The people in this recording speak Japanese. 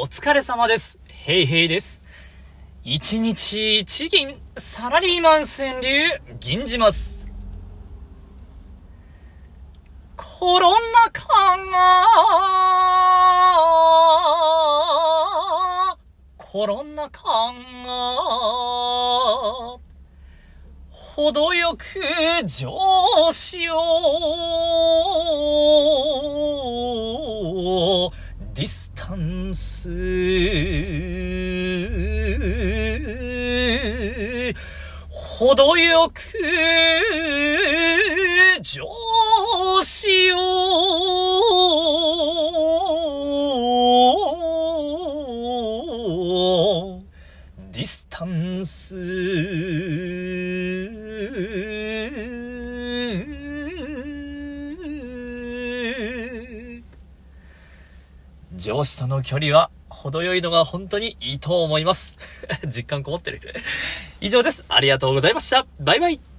お疲れ様です。ヘイヘイです。一日一銀、サラリーマン川柳、銀じます。コロナ禍が、コロナ禍が、程よく上司を、ディスタンス、程よく上司を、ディスタンス。上司との距離は程よいのが本当にいいと思います。実感こもってる。以上です。ありがとうございました。バイバイ。